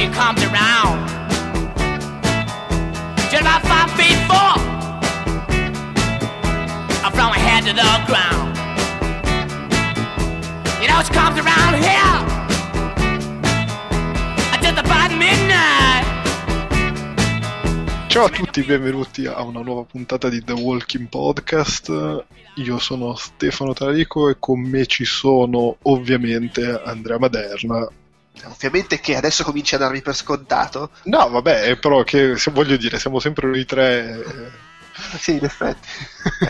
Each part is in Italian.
she comes around. Just about five feet four. From her head to the ground. You know she comes around here. Ciao a tutti, benvenuti a una nuova puntata di The Walking Podcast. Io sono Stefano Tarico e con me ci sono ovviamente Andrea Maderna. Ovviamente che adesso cominci a darmi per scontato. No, vabbè, però che voglio dire, siamo sempre noi tre. Sì, in effetti.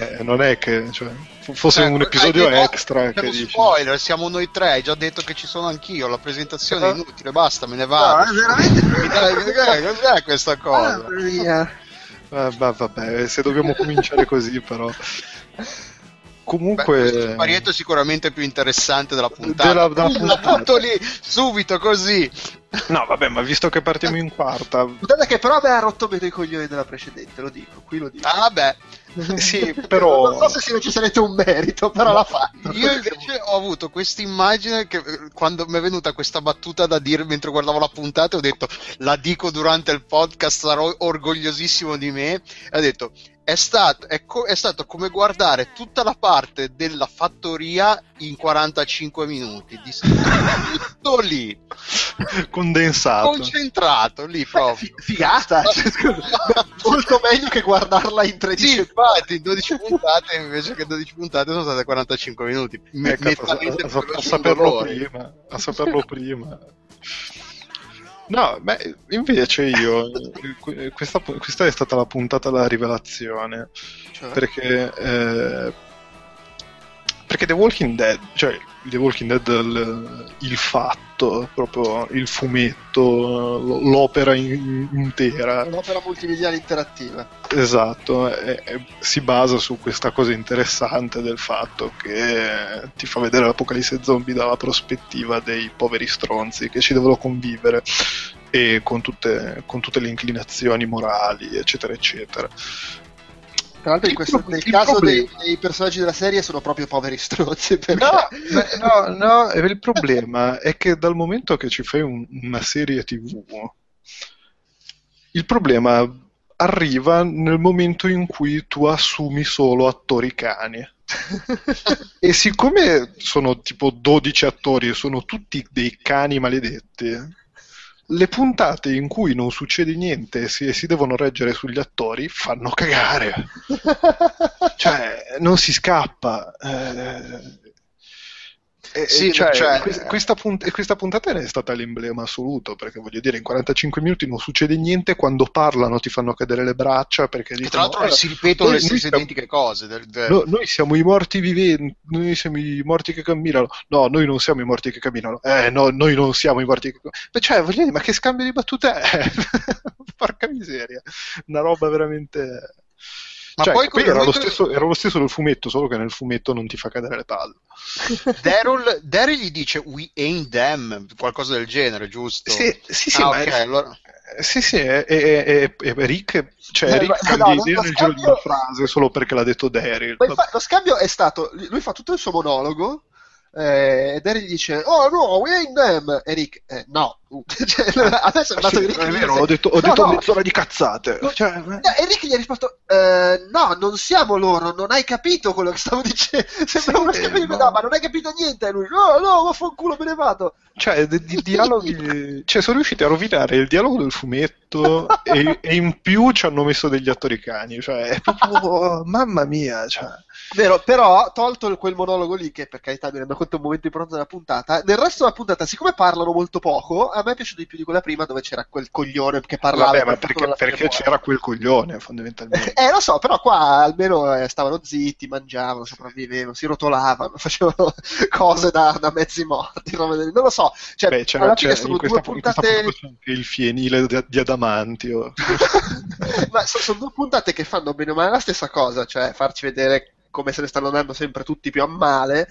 Eh, non è che cioè, fosse un episodio detto- extra che lo dici. spoiler, siamo noi tre, hai già detto che ci sono anch'io, la presentazione è Ah. inutile, basta, me ne No, vado. è veramente. Cos'è, questa cosa? Mamma mia. Eh, vabbè, se dobbiamo cominciare così, però. Beh, Comunque. sparietto è sicuramente più interessante della puntata. Della- della puntata. Lì, subito, così. No, vabbè, ma visto che partiamo in quarta, Guardate che però a me ha rotto meno i coglioni della precedente, lo dico, qui lo dico. Ah, vabbè. sì, però. Non so se sia necessariamente un merito, però l'ha fatto. Io invece ho avuto questa immagine che eh, quando mi è venuta questa battuta da dire mentre guardavo la puntata ho detto la dico durante il podcast, sarò orgogliosissimo di me e ho detto è stato, è co- è stato come guardare tutta la parte della fattoria in 45 minuti, di tutto lì, condensato. concentrato lì proprio. Fi- Figata, cioè, scusa, molto meglio che guardarla in 13 Sì, infatti, in 12 puntate invece che 12 puntate sono state 45 minuti. Ecco, a, a- a saperlo prima, a saperlo prima. No, beh, invece io, que- questa, questa è stata la puntata della rivelazione, Cioè, perché, eh, perché The Walking Dead, cioè The Walking Dead, il, il fatto, proprio il fumetto, l'opera in- intera, un'opera multimediale interattiva. Esatto, e- e si basa su questa cosa interessante del fatto che ti fa vedere l'apocalisse zombie dalla prospettiva dei poveri stronzi che ci devono convivere e con tutte, con tutte le inclinazioni morali, eccetera, eccetera. Tra l'altro questo, nel caso dei, dei personaggi della serie sono proprio poveri stronzi. Perché... No, no, no, il problema è che dal momento che ci fai un- una serie TV, il problema arriva nel momento in cui tu assumi solo attori cani. E siccome sono tipo 12 attori e sono tutti dei cani maledetti, le puntate in cui non succede niente e si, si devono reggere sugli attori fanno cagare. Cioè, non si scappa. Eh, eh, Sì, cioè, cioè- que- questa, punt- e questa puntata è stata l'emblema assoluto perché voglio dire in 45 minuti non succede niente quando parlano ti fanno cadere le braccia perché dicono tra l'altro "Ah, si ripetono le stesse identiche cose. Del, del- No, noi siamo i morti viventi, noi siamo i morti che camminano. No, noi non siamo i morti che camminano. Eh, no, noi non siamo i morti che camminano. Cioè, voglio dire, ma che scambio di battute è? Porca miseria. Una roba veramente... Ma Cioè, poi quello- era, lo stesso, era lo stesso del fumetto, solo che nel fumetto non ti fa cadere le palle. Daryl, Daryl gli dice we ain't them, qualcosa del genere, giusto? Sì, sì, sì, Ah, ma ok, allora... Sì, sì, e, e- e- Rick, cioè, Eh, Rick cambia no, idea nel giro di una frase solo perché l'ha detto Daryl. Ma lo scambio è stato, lui fa tutto il suo monologo eh, e Daryl gli dice oh no, we ain't them e Rick eh, no cioè, adesso è Sì, andato Rick non è vero, dice, ho detto, ho "No, detto no, mezz'ora di cazzate. No, Cioè, no, e Rick gli ha risposto eh, no, non siamo loro, non hai capito quello che stavo dicendo sembra Sì, uno scambio di no. no, ma non hai capito niente e lui no, no, vaffanculo me ne vado Cioè, di, di dialoghi, cioè, sono riusciti a rovinare il dialogo del fumetto e, e in più ci hanno messo degli attori cani. Cioè, è proprio, mamma mia. Cioè. Vero, però tolto quel monologo lì, che per carità mi rendo conto è un momento importante della puntata, nel resto della puntata, siccome parlano molto poco, a me è piaciuto di più di quella prima dove c'era quel coglione che parlava. Vabbè, ma perché, perché c'era quel coglione, fondamentalmente. Eh, lo so, però qua almeno eh, stavano zitti, mangiavano, sopravvivevano, si rotolavano, facevano cose da, da mezzi morti. Non lo so, cioè, Beh, c'era, c'era- in, questa, due in questa puntate. il fienile di, di Adamantio. Ma so- sono due puntate che fanno bene o male la stessa cosa, cioè farci vedere come se ne stanno andando sempre tutti più a male.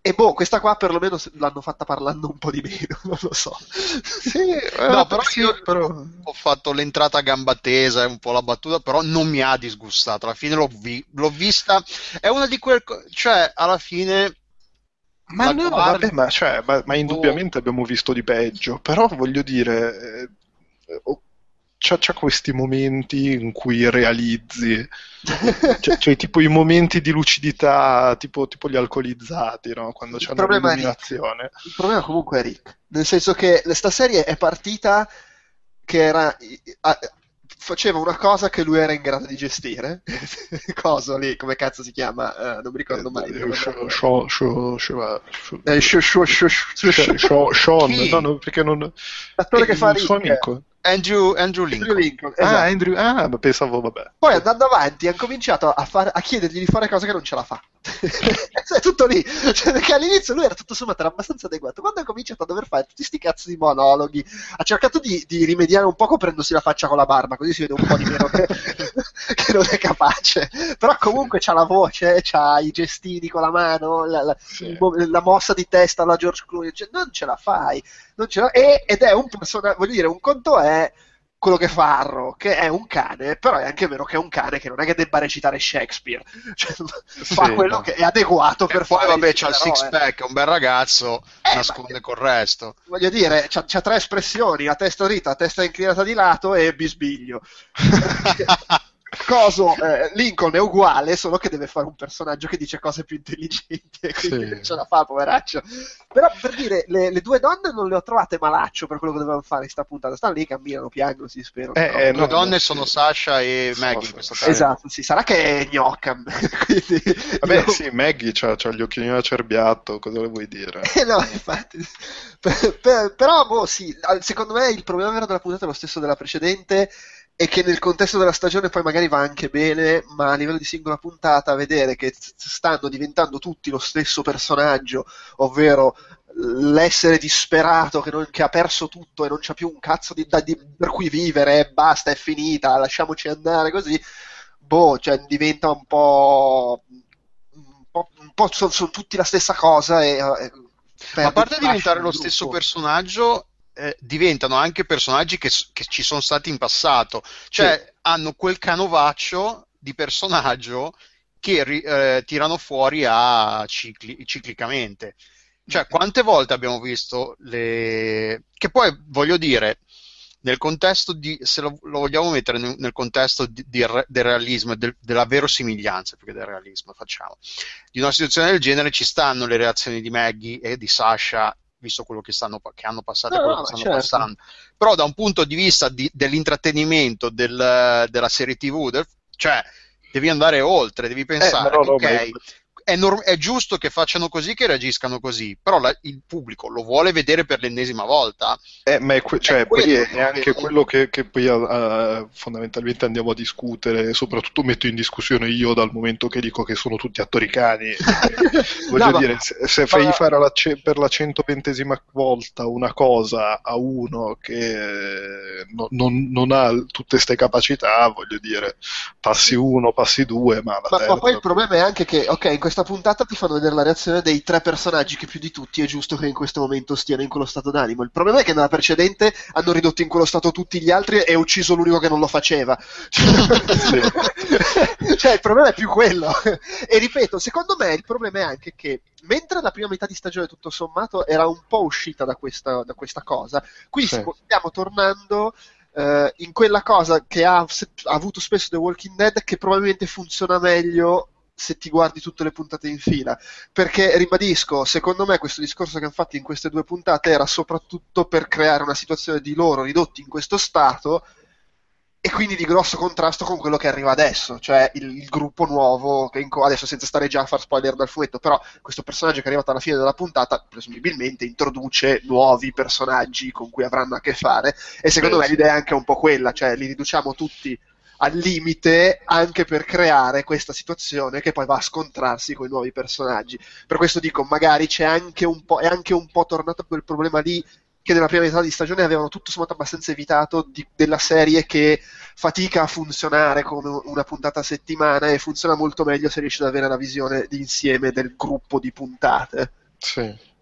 E boh, questa qua perlomeno l'hanno fatta parlando un po' di meno, non lo so. Sì, eh, No, però sì, io però- ho fatto l'entrata a gamba tesa e un po' la battuta, però non mi ha disgustato. Alla fine l'ho, vi- l'ho vista. È una di quelle. cioè, alla fine Ma no, guardi- vabbè, ma, cioè, ma, ma indubbiamente abbiamo visto di peggio, però voglio dire, eh, oh, c'ha, c'ha questi momenti in cui realizzi, cioè, cioè tipo i momenti di lucidità, tipo, tipo gli alcolizzati, no? Quando Il c'hanno problema è l'illuminazione. Il problema comunque è Rick, nel senso che sta serie è partita che era, faceva una cosa che lui era in grado di gestire, cosa lì, come cazzo si chiama, Eh, non mi ricordo mai. Eh, Eh, Sean, no, no, perché non... L'attore che fa il suo amico. Andrew, Andrew Andrew Lincoln. Lincoln, Ah, esatto. Andrew, ah, ma pensavo, vabbè. Poi andando avanti ha cominciato a, fare- a chiedergli di fare cose che non ce la fa. È tutto lì. Cioè, perché all'inizio lui era tutto sommato era abbastanza adeguato. Quando ha cominciato a dover fare tutti sti cazzo di monologhi, ha cercato di, di rimediare un po' coprendosi la faccia con la barba, così si vede un po' di meno che, che non è capace. Però comunque c'ha la voce, c'ha i gestini con la mano, la, la- Sì. la mossa di testa alla George Clooney. Cioè, non ce la fai. Non ce la- e- ed è un personaggio, voglio dire, un conto è quello che fa Arrow, che è un cane, però è anche vero che è un cane che non è che debba recitare Shakespeare, cioè, fa Sì, quello no. che è adeguato E per poi fare vabbè il c'ha il six pack, è un bel ragazzo, Eh, nasconde ma- col resto. Voglio dire, c'ha, c'ha tre espressioni, la testa dritta, la testa inclinata di lato e bisbiglio. Coso, eh, Lincoln è uguale, solo che deve fare un personaggio che dice cose più intelligenti e quindi Sì. non ce la fa, poveraccio. Però per dire, le, le due donne non le ho trovate malaccio per quello che dovevano fare in sta puntata. Stanno lì, camminano, piangono, si sperano. Eh, No. eh, Due no, donne no, sono sì. Sasha e So- Maggie caso. Esatto, sì, sarà che è gnoccam. quindi, Vabbè, io- sì, Maggie c'ha, c'ha gli occhioni da cerbiatto, cosa le vuoi dire? Eh, no, infatti. Per- per- però, boh, sì, secondo me il problema vero della puntata è lo stesso della precedente e che nel contesto della stagione poi magari va anche bene, ma a livello di singola puntata vedere che stanno diventando tutti lo stesso personaggio, ovvero l'essere disperato che, non- che ha perso tutto e non c'ha più un cazzo di, da- di- per cui vivere, basta, è finita, lasciamoci andare così, boh, cioè diventa un po'... un po', un po' sono, sono tutti la stessa cosa e... e Ma a parte diventare lo stesso personaggio, eh, diventano anche personaggi che, che ci sono stati in passato. Cioè, hanno quel canovaccio di personaggio che eh, tirano fuori a cicli- ciclicamente. Cioè, quante volte abbiamo visto le... che poi, voglio dire, nel contesto di, se lo, lo vogliamo mettere nel, nel contesto di- di del realismo e del- della verosimiglianza, più che del realismo, facciamo, di una situazione del genere ci stanno le reazioni di Maggie e di Sasha, visto quello che, stanno, che hanno passato e No, quello no, che stanno certo. passando. Però da un punto di vista di- dell'intrattenimento del- della serie TV, del- cioè devi andare oltre, devi pensare, ma no, no, ok, è- norm- è giusto che facciano così, che reagiscano così, però la- il pubblico lo vuole vedere per l'ennesima volta. Eh, ma è, que- cioè, È quello è, anche quello che, che poi eh, fondamentalmente andiamo a discutere, soprattutto metto in discussione io dal momento che dico che sono tutti attori cani. Voglio No, ma- dire, se, se fai ma- fare la ce- per la 120esima volta una cosa a uno che eh, no- non, non ha tutte queste capacità, voglio dire, passi uno, passi due, ma Ma, terza... ma poi il problema è anche che, ok, in questa puntata ti fanno vedere la reazione dei tre personaggi che più di tutti è giusto che in questo momento stiano in quello stato d'animo. Il problema è che nella precedente hanno ridotto in quello stato tutti gli altri e ucciso l'unico che non lo faceva. cioè, il problema è più quello. E ripeto, secondo me il problema è anche che mentre la prima metà di stagione tutto sommato era un po' uscita da questa, da questa cosa, qui Sì. stiamo tornando eh, in quella cosa che ha, ha avuto spesso The Walking Dead che probabilmente funziona meglio se ti guardi tutte le puntate in fila. Perché, ribadisco, secondo me questo discorso che hanno fatto in queste due puntate era soprattutto per creare una situazione di loro ridotti in questo stato e quindi di grosso contrasto con quello che arriva adesso, cioè il, il gruppo nuovo, che inco- adesso senza stare già a far spoiler dal fumetto, però questo personaggio che è arrivato alla fine della puntata presumibilmente introduce nuovi personaggi con cui avranno a che fare e secondo Beh, me sì. l'idea è anche un po' quella, cioè li riduciamo tutti al limite anche per creare questa situazione che poi va a scontrarsi con i nuovi personaggi. Per questo dico, magari c'è anche un po', è anche un po' tornato quel problema lì che nella prima metà di stagione avevano tutto sommato abbastanza evitato di- della serie che fatica a funzionare come una puntata a settimana e funziona molto meglio se riesci ad avere la visione d'insieme del gruppo di puntate. Sì.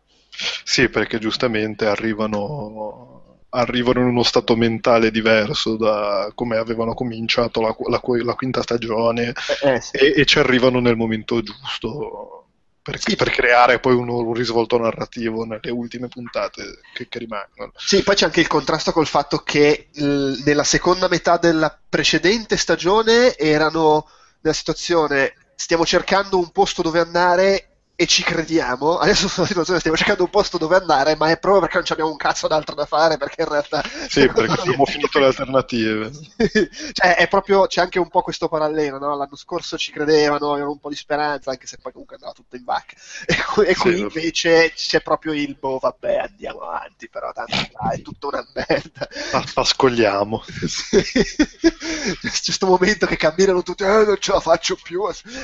Sì, perché giustamente arrivano, arrivano in uno stato mentale diverso da come avevano cominciato la, la- la quinta stagione Eh, sì. e, e ci arrivano nel momento giusto. per, Sì. per creare poi un, un risvolto narrativo nelle ultime puntate che, che rimangono. Sì, poi c'è anche il contrasto col fatto che l- nella seconda metà della precedente stagione erano nella situazione stiamo cercando un posto dove andare e ci crediamo. Adesso sono nella situazione stiamo cercando un posto dove andare, ma è proprio perché non abbiamo un cazzo d'altro da fare, perché in realtà Sì, perché abbiamo finito le alternative. cioè, è proprio, c'è anche un po' questo parallelo, no? L'anno scorso ci credevano, avevano un po' di speranza, anche se poi comunque andava tutto in vacca. E, qui- e qui Sì. invece c'è proprio il boh, vabbè, andiamo avanti, però tanto dai, è tutta una merda. Pa- pascogliamo. Sì. C'è questo momento che camminano tutti, eh, non ce la faccio più.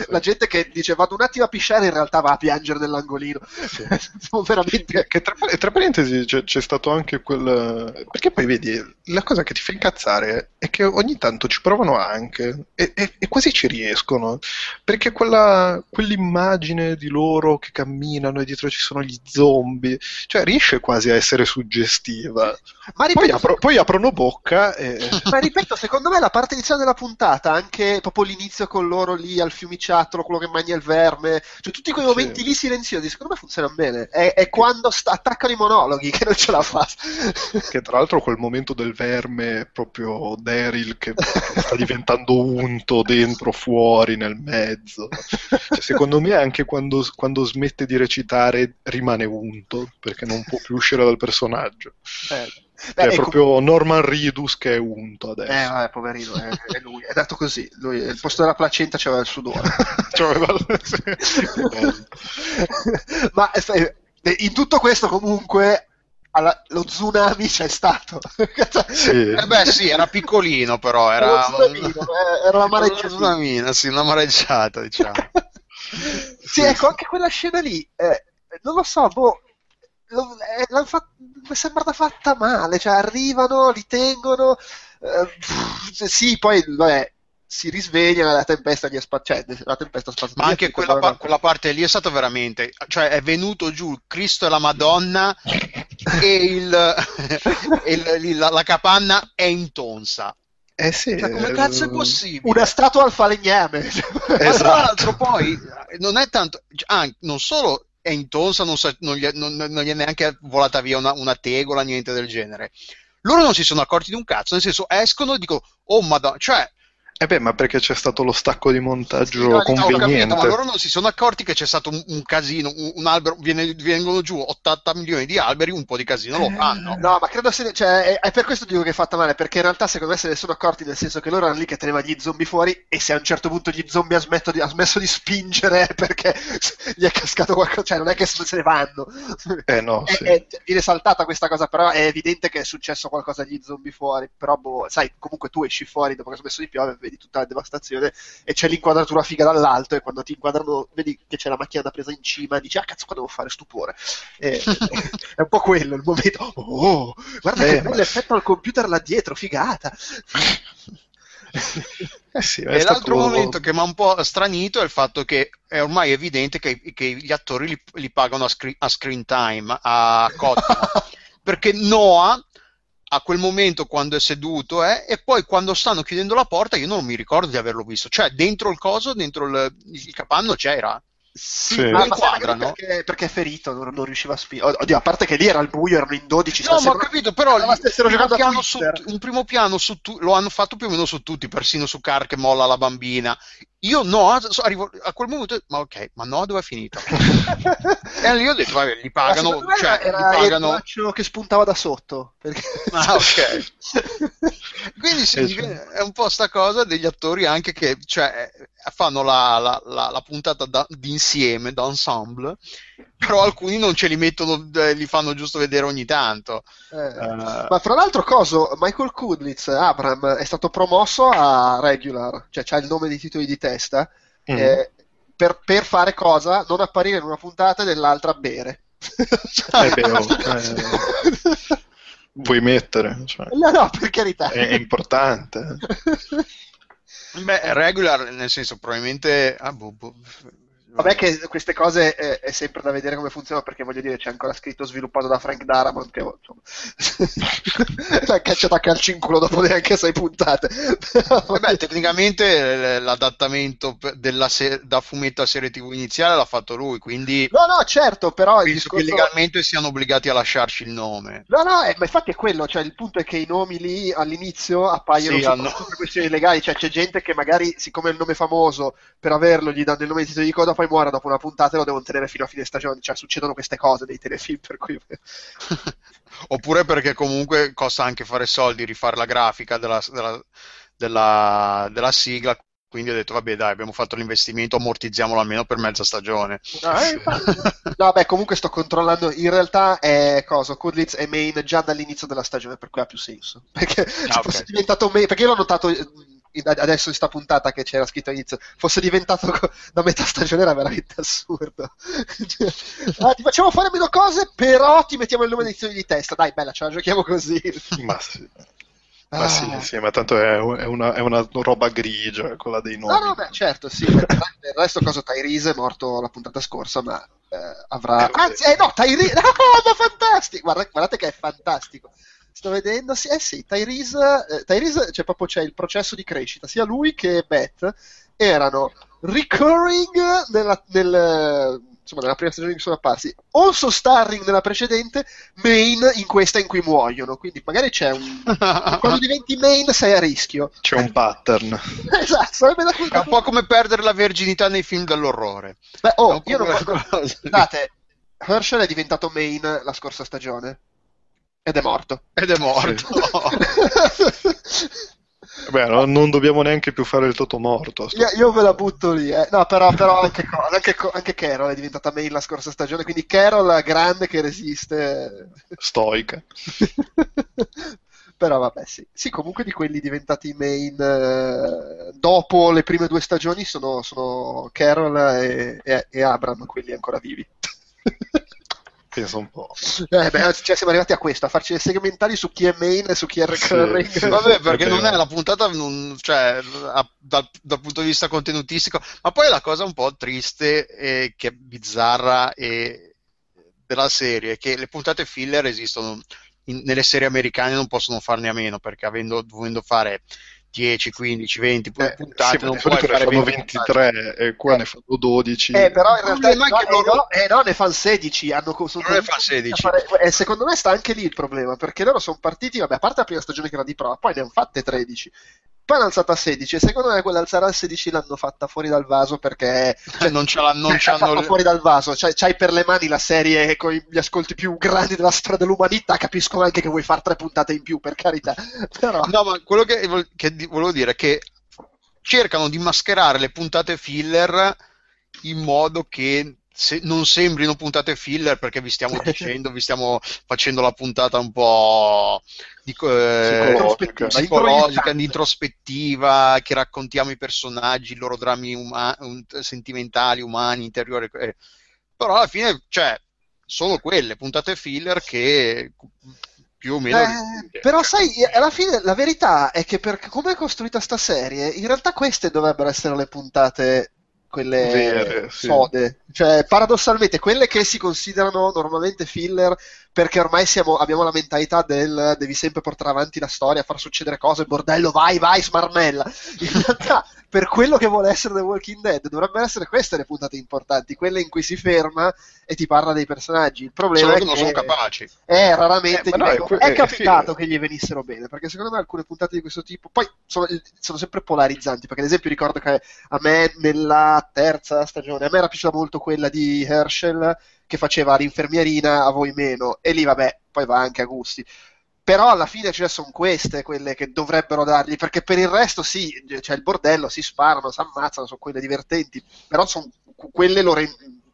La gente che dice vado un attimo a pisciare, in realtà va piangere nell'angolino. Siamo veramente. Che, tra, tra parentesi c'è, c'è stato anche quel... Perché poi vedi, la cosa che ti fa incazzare è che ogni tanto ci provano anche e, e- e quasi ci riescono. Perché quella, quell'immagine di loro che camminano e dietro ci sono gli zombie, cioè riesce quasi a essere suggestiva. Ma Poi, ripeto, apro- poi aprono bocca e... Ma ripeto, secondo me la parte iniziale della puntata, anche proprio l'inizio con loro lì al fiumiciattolo, quello che mangia il verme, cioè tutti quei Sì. Momenti lì silenziosi, secondo me funzionano bene. È, è quando sta- attaccano i monologhi che non ce la fa. Che tra l'altro quel momento del verme è proprio Daryl che, sta diventando unto dentro, fuori, nel mezzo. Cioè, secondo me anche quando, quando smette di recitare rimane unto, perché non può più uscire dal personaggio. Eh, Cioè, beh, è ecco- proprio Norman Reedus che è unto adesso. Eh, vabbè, poverino, è, è lui, è dato così. Lui, al posto della placenta c'aveva il sudore. Sì, che bello. Ma eh, in tutto questo, comunque, alla- lo tsunami c'è stato. Sì. Eh beh, sì, era piccolino, però Era tsunamino, eh, era una mareggiatina. Una sì, una mareggiata, diciamo. sì, ecco, anche quella scena lì, eh, non lo so, boh, eh, l'han fat- mi è sembrata fatta male, cioè arrivano, li tengono, eh, pff, sì, poi vabbè, si risvegliano e la tempesta gli è spa- cioè, la tempesta spazza Ma anche quella, pa- quella parte lì è stata veramente, cioè è venuto giù il Cristo e la Madonna e, il, e il- la, la capanna è intonsa. Eh sì, Cioè, come eh, cazzo è possibile? Una statua al falegname. Ma tra Esatto. l'altro poi eh, non è tanto, ah, non solo è intonsa, non, sa- non gli, non- non gli è neanche volata via una, una tegola, niente del genere. Loro non si sono accorti di un cazzo, nel senso escono e dicono, oh madonna, cioè Eh beh, ma perché c'è stato lo stacco di montaggio Sì, no, Ho capito, conveniente. ma loro non si sono accorti che c'è stato un, un casino, un, un albero, viene- vengono giù 80 milioni di alberi, un po' di casino lo fanno. No, ma credo se ne- cioè, è, è per questo dico che è fatta male, perché in realtà secondo me se ne sono accorti, nel senso che loro erano lì che tenevano gli zombie fuori e se a un certo punto gli zombie ha smesso di, ha smesso di spingere è perché gli è cascato qualcosa, cioè non è che se ne vanno. Eh no, È- sì. è- viene saltata questa cosa, però è evidente che è successo qualcosa agli zombie fuori, però boh, sai, comunque tu esci fuori dopo che ha smesso di piovere, vedi tutta la devastazione e c'è l'inquadratura figa dall'alto e quando ti inquadrano vedi che c'è la macchina da presa in cima dici ah cazzo qua devo fare stupore. E- è un po' quello il momento. Oh guarda Eh, che bello effetto al computer là dietro figata. Eh sì, E stato- l'altro momento che mi ha un po' stranito è il fatto che è ormai evidente che, che gli attori li, li pagano a, screen, a screen time, a cotta, perché Noah a quel momento quando è seduto eh, e poi quando stanno chiudendo la porta io non mi ricordo di averlo visto, cioè dentro il coso, dentro il, il capanno c'era. sì, Sì. ma, magari inquadrano. perché, perché è ferito non, non riusciva a spingere oddio a parte che lì era il buio erano in 12 No, ma ho capito, però il stessero giocando piano su- un primo piano su tu- lo hanno fatto più o meno su tutti, persino su Car che molla la bambina. Io no, so- arrivo a quel momento, ma ok, ma no, dove è finito? e lì ho detto, vabbè, li pagano, cioè, era li il pagano. braccio che spuntava da sotto perché... Ah, ok. Quindi sì, div- è un po' sta cosa degli attori anche che cioè, eh, fanno la, la- la- la puntata da- d'insieme, d'ensemble, però alcuni non ce li mettono, eh, li fanno giusto vedere ogni tanto. Eh, Eh, Ma fra l'altro, coso, Michael Kudlitz, Abram, è stato promosso a regular, cioè c'ha il nome dei titoli di testa, Mm. eh, per, per fare cosa? Non apparire in una puntata e nell'altra bere. Eh beh, oh, eh, vuoi mettere? Cioè, No, no, per carità. è, è importante. Beh, regular, nel senso, probabilmente ah, boh, boh, Vabbè che queste cose eh, è sempre da vedere come funzionano perché voglio dire c'è ancora scritto sviluppato da Frank Darabont che insomma l'ha cacciato a calcio in culo dopo neanche sei puntate. Vabbè, tecnicamente eh, l'adattamento se- da fumetto a serie TV iniziale l'ha fatto lui, quindi No, no, certo, però penso discorso... che legalmente siano obbligati a lasciarci il nome. No, no, eh, ma infatti è quello, cioè il punto è che i nomi lì all'inizio appaiono Sì, hanno- per questioni legali, cioè c'è gente che magari, siccome è il nome famoso, per averlo gli danno il nome di titolo di coda, poi muore dopo una puntata e lo devono tenere fino a fine stagione, cioè succedono queste cose nei telefilm, per cui... Oppure perché comunque costa anche fare soldi, rifare la grafica della, della- della- della sigla, quindi ho detto vabbè dai, abbiamo fatto l'investimento, ammortizziamolo almeno per mezza stagione. No, eh. No, beh, comunque sto controllando, in realtà è cosa, Kudlitz è main già dall'inizio della stagione, per cui ha più senso. Perché Ah, ok. fosse diventato main, perché io l'ho notato adesso in sta puntata che c'era scritto all'inizio, fosse diventato da metà stagione era veramente assurdo. Ah, ti facciamo fare meno cose, però ti mettiamo il nome edizione di testa. Dai, bella, ce la giochiamo così. Ma sì. Ma Ah. sì, sì, ma tanto è, è una, è una roba grigia quella dei nomi. No, no, beh, certo, sì. Il resto, cosa Tyrese è morto la puntata scorsa, ma eh, avrà. Eh, Anzi, eh, no, Tyrese. Oh, ma fantastico! Guarda- guardate che è fantastico. Sto vedendo, sì, eh sì, Tyrese, eh, Tyrese cioè, proprio c'è il processo di crescita. Sia lui che Beth erano recurring nella, nel, insomma, nella prima stagione in cui sono apparsi, also starring nella precedente, main in questa in cui muoiono. Quindi magari c'è un. Quando diventi main sei a rischio. C'è un pattern. esatto, sarebbe da È un po' come perdere la verginità nei film dell'orrore. Beh, oh, io non. Scusate, Herschel è diventato main la scorsa stagione. Ed è morto. Ed è morto. Beh, no, non dobbiamo neanche più fare il toto morto. io, io ve la butto lì. eh. No, però, però anche, anche, anche Carol è diventata main la scorsa stagione. Quindi Carol grande che resiste. Stoica. però vabbè, sì. Sì, comunque di quelli diventati main eh, dopo le prime due stagioni sono, sono Carol e, e, e Abram, quelli ancora vivi. Pensa un po'. Eh, beh, cioè, siamo arrivati a questo, a farci le segmentali su chi è main e su chi è recurring. Sì, sì. Vabbè, perché È non è la puntata, non- cioè, a- dal, dal punto di vista contenutistico, ma poi la cosa un po' triste e che è bizzarra e della serie è che le puntate filler esistono in- nelle serie americane, non possono farne a meno perché avendo, dovendo fare 10, 15, 20 Eh, puntate, sì, non puoi fare fanno 20 puntate. 23 e qua ne fanno 12. Eh, però in realtà no, che eh, loro- no, eh, no, ne fanno 16. Hanno Non ne fanno 16. a fare- eh, secondo me sta anche lì il problema, perché loro sono partiti, vabbè, a parte la prima stagione che era di prova, poi ne hanno fatte 13. Poi hanno alzato a 16 e secondo me quella alzare a 16 l'hanno fatta fuori dal vaso perché Cioè, non ce l'ha- non c'hanno l'hanno fuori dal vaso. Cioè, c'hai per le mani la serie con gli ascolti più grandi della storia dell'umanità. Capisco anche che vuoi fare tre puntate in più, per carità. Però, No, ma quello che, che volevo dire che cercano di mascherare le puntate filler in modo che se- non sembrino puntate filler perché vi stiamo dicendo, vi stiamo facendo la puntata un po' di, eh, Psicologica. psicologica, di introspettiva, che raccontiamo i personaggi, i loro drammi uma- sentimentali, umani, interiori. eh. Però alla fine, cioè, sono quelle puntate filler che più o meno... Eh, però sai, alla fine la verità è che per come è costruita sta serie, in realtà queste dovrebbero essere le puntate quelle Vere, sì. sode. Cioè, paradossalmente, quelle che si considerano normalmente filler perché ormai siamo- abbiamo la mentalità del devi sempre portare avanti la storia, far succedere cose, bordello, vai, vai, smarmella. In realtà, per quello che vuole essere The Walking Dead, dovrebbero essere queste le puntate importanti, quelle in cui si ferma e ti parla dei personaggi. Il problema Solo è che non sono capaci. eh, raramente Eh, no, è è, eh, capitato sì. che gli venissero bene perché secondo me alcune puntate di questo tipo poi sono, sono sempre polarizzanti perché ad esempio ricordo che a me nella terza stagione. A me era piaciuta molto quella di Herschel che faceva l'infermierina a voi meno. E lì vabbè poi va anche a gusti però alla fine cioè, sono queste quelle che dovrebbero dargli perché per il resto sì c'è il bordello si sparano si ammazzano sono quelle divertenti. Però sono quelle loro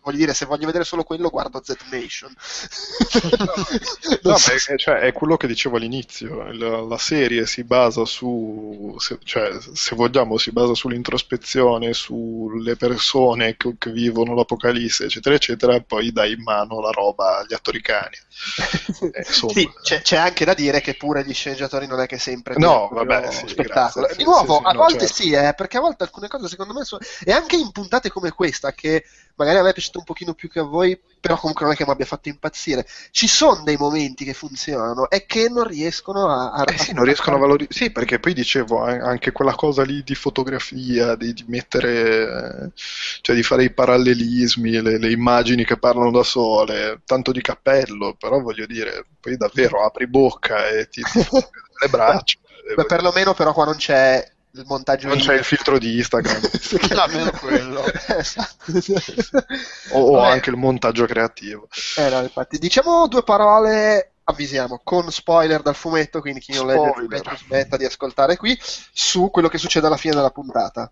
voglio dire, se voglio vedere solo quello, guardo Z Nation. No, ma è, cioè, è quello che dicevo all'inizio, la, la serie si basa su, se, cioè, se vogliamo, si basa sull'introspezione, sulle persone che, che vivono l'apocalisse, eccetera, eccetera, poi dai in mano la roba agli attori cani. Eh, insomma. Sì, c'è, c'è anche da dire che pure gli sceneggiatori non è che sempre No, vabbè, sì, spettacolo. grazie. Di nuovo, Sì, sì, a no, volte certo. sì, eh, perché a volte alcune cose secondo me sono... e anche in puntate come questa che magari a me è piaciuto un pochino più che a voi, però comunque non è che mi abbia fatto impazzire. Ci sono dei momenti che funzionano e che non riescono a... a Eh sì, non riescono a valorizzare. Sì, perché poi dicevo an- anche quella cosa lì di fotografia, di, di mettere, eh, cioè di fare i parallelismi, le, le immagini che parlano da sole, tanto di cappello, però voglio dire, poi davvero apri bocca e ti, ti le braccia. Beh, perlomeno però qua non c'è il montaggio Non c'è il filtro di Instagram Almeno quello. esatto. o, o anche il montaggio creativo. Eh, no, infatti. Diciamo due parole, avvisiamo, con spoiler dal fumetto, quindi chi non legge il Spoiler. fumetto smetta di ascoltare qui, su quello che succede alla fine della puntata.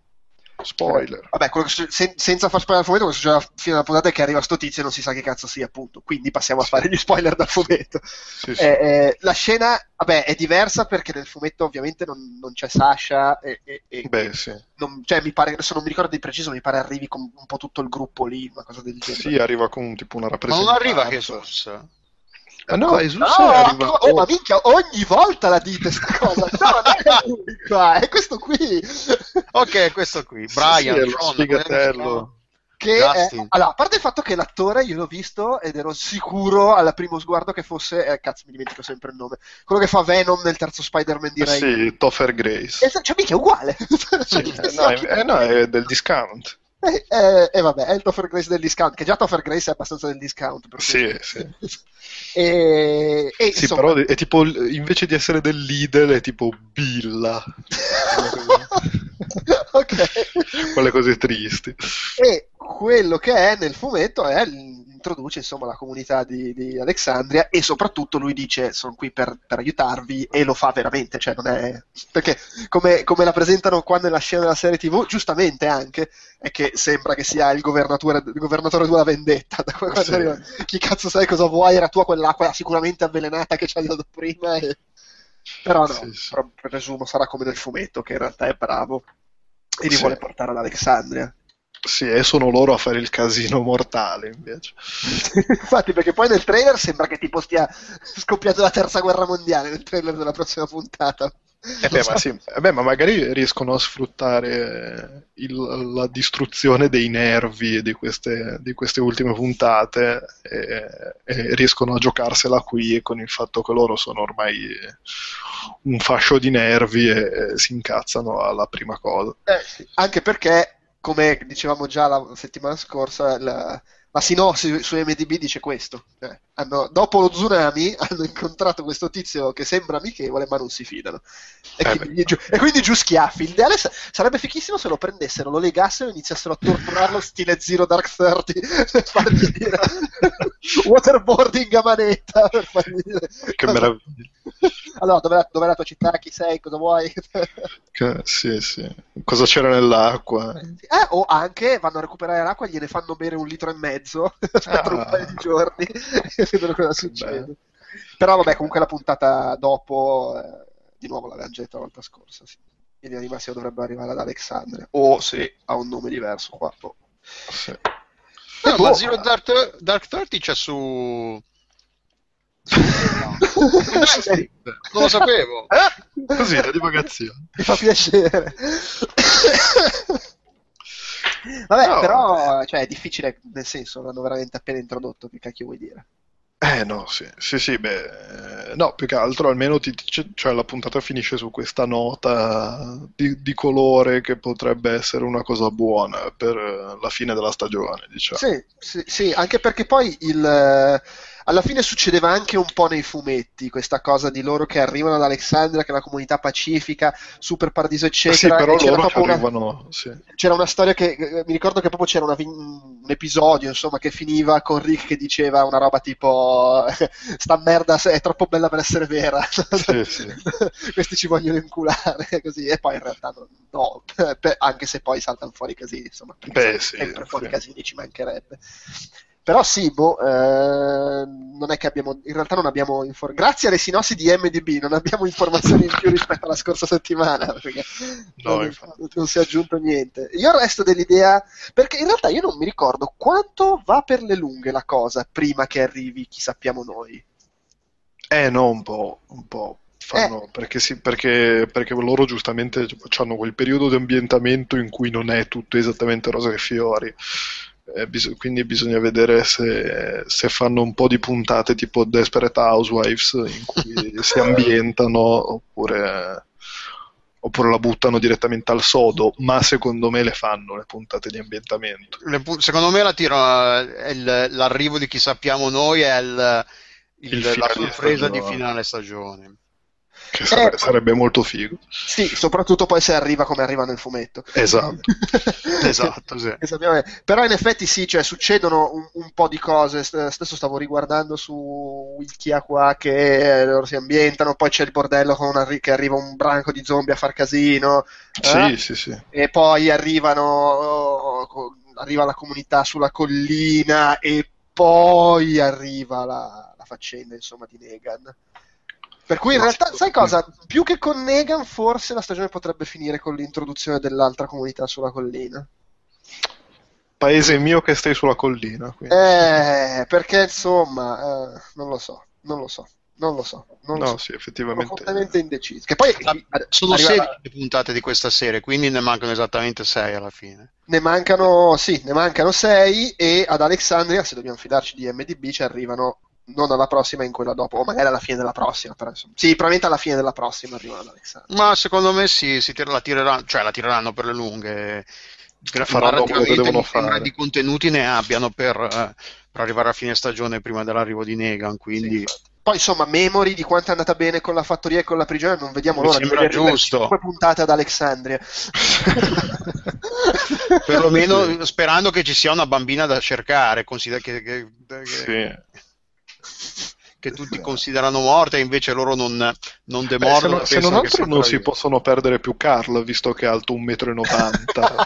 Spoiler. Vabbè, quello che succede- sen- senza far spoiler al fumetto, quello che succede alla fine della puntata è che arriva sto tizio e non si sa che cazzo sia, appunto. Quindi passiamo a fare gli spoiler dal fumetto. Sì, sì. Eh, eh, la scena, vabbè, è diversa perché nel fumetto ovviamente non, non c'è Sasha e, e- e- Beh, sì. non- cioè, mi pare, adesso non mi ricordo di preciso, mi pare arrivi con un po' tutto il gruppo lì, una cosa del genere. Sì, arriva con tipo una Ma rappresentanza. non arriva Jesus. Ah, no, Jesus No, arriva. oh, ma minchia, ogni volta la dite sta cosa. No, non è lui qua, è questo qui. Ok, questo qui, Sì, Brian, sì, è lo Sean, sfigatello. Che è- allora, a parte il fatto che l'attore io l'ho visto ed ero sicuro al primo sguardo che fosse, eh, cazzo mi dimentico sempre il nome, quello che fa Venom nel terzo Spider-Man di Eh Raimi. sì, Topher Grace. Esatto, cioè mica è uguale. Sì, eh, no, è, eh, no, è del discount. E eh, eh, vabbè, è il Topher Grace del discount, che già Topher Grace è abbastanza del discount. Sì, sì. E, e Sì, insomma, però è tipo, invece di essere del Lidl, è tipo Billa. ok. Quelle cose tristi. E quello che è nel fumetto è introduce insomma la comunità di, di Alexandria e soprattutto lui dice sono qui per, per aiutarvi e lo fa veramente, cioè non è perché come, come la presentano qua nella scena della serie TV, giustamente anche è che sembra che sia il governatore, il governatore della vendetta da quando Sì. arriva, chi cazzo sai cosa vuoi, era tua quell'acqua sicuramente avvelenata che ci hai dato prima e... però no, Sì, sì. però presumo sarà come nel fumetto che in realtà è bravo e li Sì. vuole portare ad Alexandria Sì, e sono loro a fare il casino mortale invece. Infatti, perché poi nel trailer sembra che tipo stia scoppiando la terza guerra mondiale nel trailer della prossima puntata. Eh beh, ma, sì, eh beh, ma magari riescono a sfruttare il- la distruzione dei nervi di queste, di queste ultime puntate e, e riescono a giocarsela qui con il fatto che loro sono ormai un fascio di nervi e, e si incazzano alla prima cosa. Anche perché, come dicevamo già la settimana scorsa, la, la sinossi su MDB dice questo. Cioè, hanno- dopo lo tsunami hanno incontrato questo tizio che sembra amichevole ma non si fidano. E, Eh quindi, giù, e quindi giù schiaffi. L'ideale sa- sarebbe fichissimo se lo prendessero, lo legassero e iniziassero a torturarlo stile Zero Dark 30 per fargli dire waterboarding a manetta per fargli dire Che cosa- meraviglia. allora dov'è la, dov'è la tua città chi sei cosa vuoi Che- sì, sì. Cosa c'era nell'acqua? Eh, o anche vanno a recuperare l'acqua e gliene fanno bere un litro e mezzo aspettano un Ah. paio di giorni e vedono cosa succede bello. però vabbè comunque la puntata dopo eh, di nuovo l'avevamo già detto la volta scorsa sì. in animazione dovrebbe arrivare ad Alexandria o se ha un nome diverso qua boh. Sì. No, Boh. ma Zero Dark, Dark 30 c'è su... Non lo sapevo. Così, la divagazione. mi fa piacere vabbè No. però cioè, è difficile nel senso l'hanno veramente appena introdotto che cacchio vuoi dire Eh no, sì, sì, sì, beh, eh, no, più che altro almeno ti cioè la puntata finisce su questa nota di, di colore che potrebbe essere una cosa buona per eh, la fine della stagione, diciamo. Sì, sì, sì, anche perché poi il, eh, alla fine succedeva anche un po' nei fumetti questa cosa di loro che arrivano ad Alexandria, che è una comunità pacifica, super paradiso, Eh sì, eccetera. però e c'era loro proprio una, arrivano, sì. c'era una storia che eh, mi ricordo che proprio c'era una un episodio, insomma, che finiva con Rick che diceva una roba tipo sta merda è troppo bella per essere vera. Sì, sì. Questi ci vogliono inculare così e poi in realtà no, anche se poi saltano fuori i casini, insomma, Beh, sì, sempre fuori sì. casini ci mancherebbe. Però sì, boh, eh, non è che abbiamo, in realtà non abbiamo, infor- grazie alle sinossi di MDB, non abbiamo informazioni in più rispetto alla scorsa settimana, perché No, non, non si è aggiunto niente. Io resto dell'idea, perché in realtà io non mi ricordo quanto va per le lunghe la cosa prima che arrivi chi sappiamo noi. Eh no, un po', un po'. Fanno, perché, sì, perché, perché loro giustamente hanno quel periodo di ambientamento in cui non è tutto esattamente rose e fiori. Eh, bis- quindi bisogna vedere se, se fanno un po' di puntate tipo Desperate Housewives in cui si ambientano oppure, oppure la buttano direttamente al sodo, ma secondo me le fanno le puntate di ambientamento. Pu- secondo me la tiro, eh, il- l'arrivo di chi sappiamo noi è il- il- la sorpresa di stagione. finale stagione. Che sare- Eh. sarebbe molto figo. Sì, soprattutto poi se arriva come arriva nel fumetto. Esatto. Esatto, sì. Sappiamo- Però in effetti sì, cioè, succedono un, un po' di cose. St- Stesso stavo riguardando su Wikia qua che eh, loro si ambientano, poi c'è il bordello con arri- che arriva un branco di zombie a far casino. eh? Sì, sì, sì. E poi arrivano, oh, arriva la comunità sulla collina e poi arriva la, la faccenda insomma di Negan. Per cui in No, realtà, sai cosa? Più che con Negan, forse la stagione potrebbe finire con l'introduzione dell'altra comunità sulla collina. Paese mio che stai sulla collina. quindi. Eh, perché insomma, eh, non lo so, non lo so, non lo so, non lo no, so. sì, Sono effettivamente. fortemente indeciso. Che poi Ah, Sono arriva- 16 le puntate di questa serie, quindi ne mancano esattamente 6 alla fine. Ne mancano, sì, ne mancano 6 e ad Alexandria, se dobbiamo fidarci di MDB, ci arrivano non alla prossima, in quella dopo, o magari alla fine della prossima. Però, insomma. Sì, probabilmente alla fine della prossima arrivano ad Alexandria. Ma secondo me sì, si tir- la tireranno, cioè la tireranno per le lunghe. Gra- che narrativamente devono mi sembra fare. di contenuti ne abbiano per, eh, per arrivare a fine stagione prima dell'arrivo di Negan, quindi Sì. Poi insomma, memory di quanto è andata bene con la fattoria e con la prigione, non vediamo Mi l'ora di vedere giusto. 5 puntate ad Alexandria. perlomeno sperando che ci sia una bambina da cercare, consider- che, che- che- Sì. Che tutti considerano morta e invece loro non, non Beh, se, demordono. non, se non altro non si possono perdere più Carl, visto che è alto 1,90 m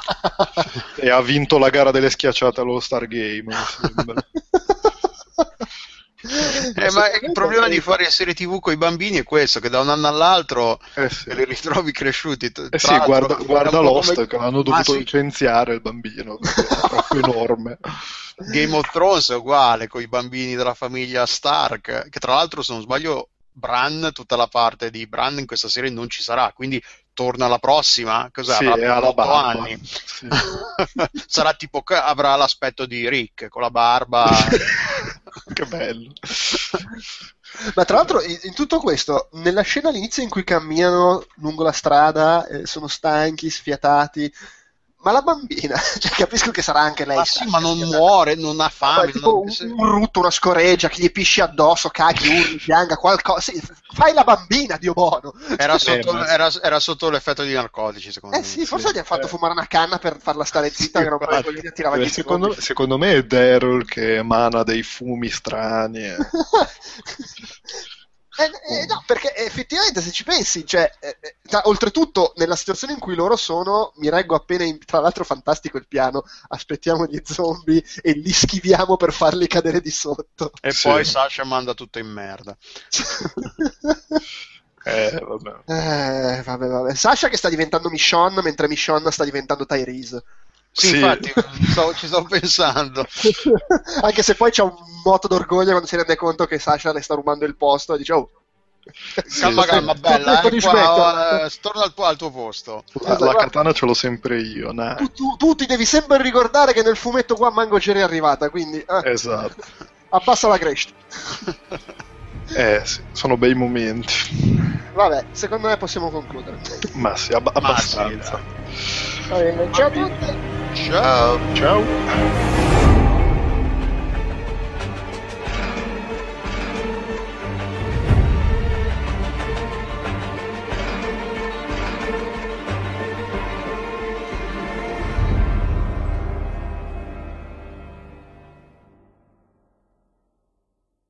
e ha vinto la gara delle schiacciate allo Star Game, mi sembra. Eh, ma il problema di fare serie tv con i bambini è questo, che da un anno all'altro Eh sì, li ritrovi cresciuti. Eh sì, guarda, guarda Lost come- che l'hanno dovuto sì, licenziare il bambino, è troppo enorme. Game of Thrones è uguale con i bambini della famiglia Stark, che tra l'altro, se non sbaglio, Bran, tutta la parte di Bran in questa serie non ci sarà, quindi torna alla prossima. Cos'è? Sì, Avrà è alla 8 barba. anni. Sì. Sarà tipo avrà l'aspetto di Rick con la barba. che bello. Ma tra l'altro, in, tutto questo, nella scena all'inizio in cui camminano lungo la strada, eh, sono stanchi, sfiatati, ma la bambina, cioè, capisco che sarà anche lei. ma sì, ma non muore, non ha fame. tipo non- un, un rutto, una scoreggia, che gli pisci addosso, caghi, urli, pianga, qualcosa. Sì, fai la bambina, Dio buono. Era sotto, ma- era, era sotto l'effetto di narcotici, secondo Eh me. sì, forse sì. gli hanno fatto Eh. fumare una canna per farla stare zitta, che non poi tirava eh, gli secondo, secondo me è Daryl che emana dei fumi strani. eh. Eh, eh, no, perché effettivamente se ci pensi, cioè, eh, eh, tra- oltretutto nella situazione in cui loro sono, mi reggo appena, in- tra l'altro fantastico il piano, aspettiamo gli zombie e li schiviamo per farli cadere di sotto. E Sì. poi Sasha manda tutto in merda. Eh, vabbè. Eh, vabbè, vabbè. Sasha che sta diventando Michonne mentre Michonne sta diventando Tyrese. Sì, Sì. infatti, stavo- ci sto pensando. Anche se poi c'è un moto d'orgoglio quando si rende conto che Sasha le sta rubando il posto e dice oh, calma, sì. calma, bella. Tutto Eh, qua, eh, torna al, al tuo posto. La, Esatto, la guarda. katana ce l'ho sempre io, nah. tu, tu- tu ti devi sempre ricordare che nel fumetto qua Mango c'eri arrivata, quindi eh, Esatto. abbassa la crescita. Eh, sì, sono bei momenti. Vabbè, secondo me possiamo concludere. Ma sì, abba- Ma sì, abbastanza. Va bene, ciao a tutti. Ciao. Ciao.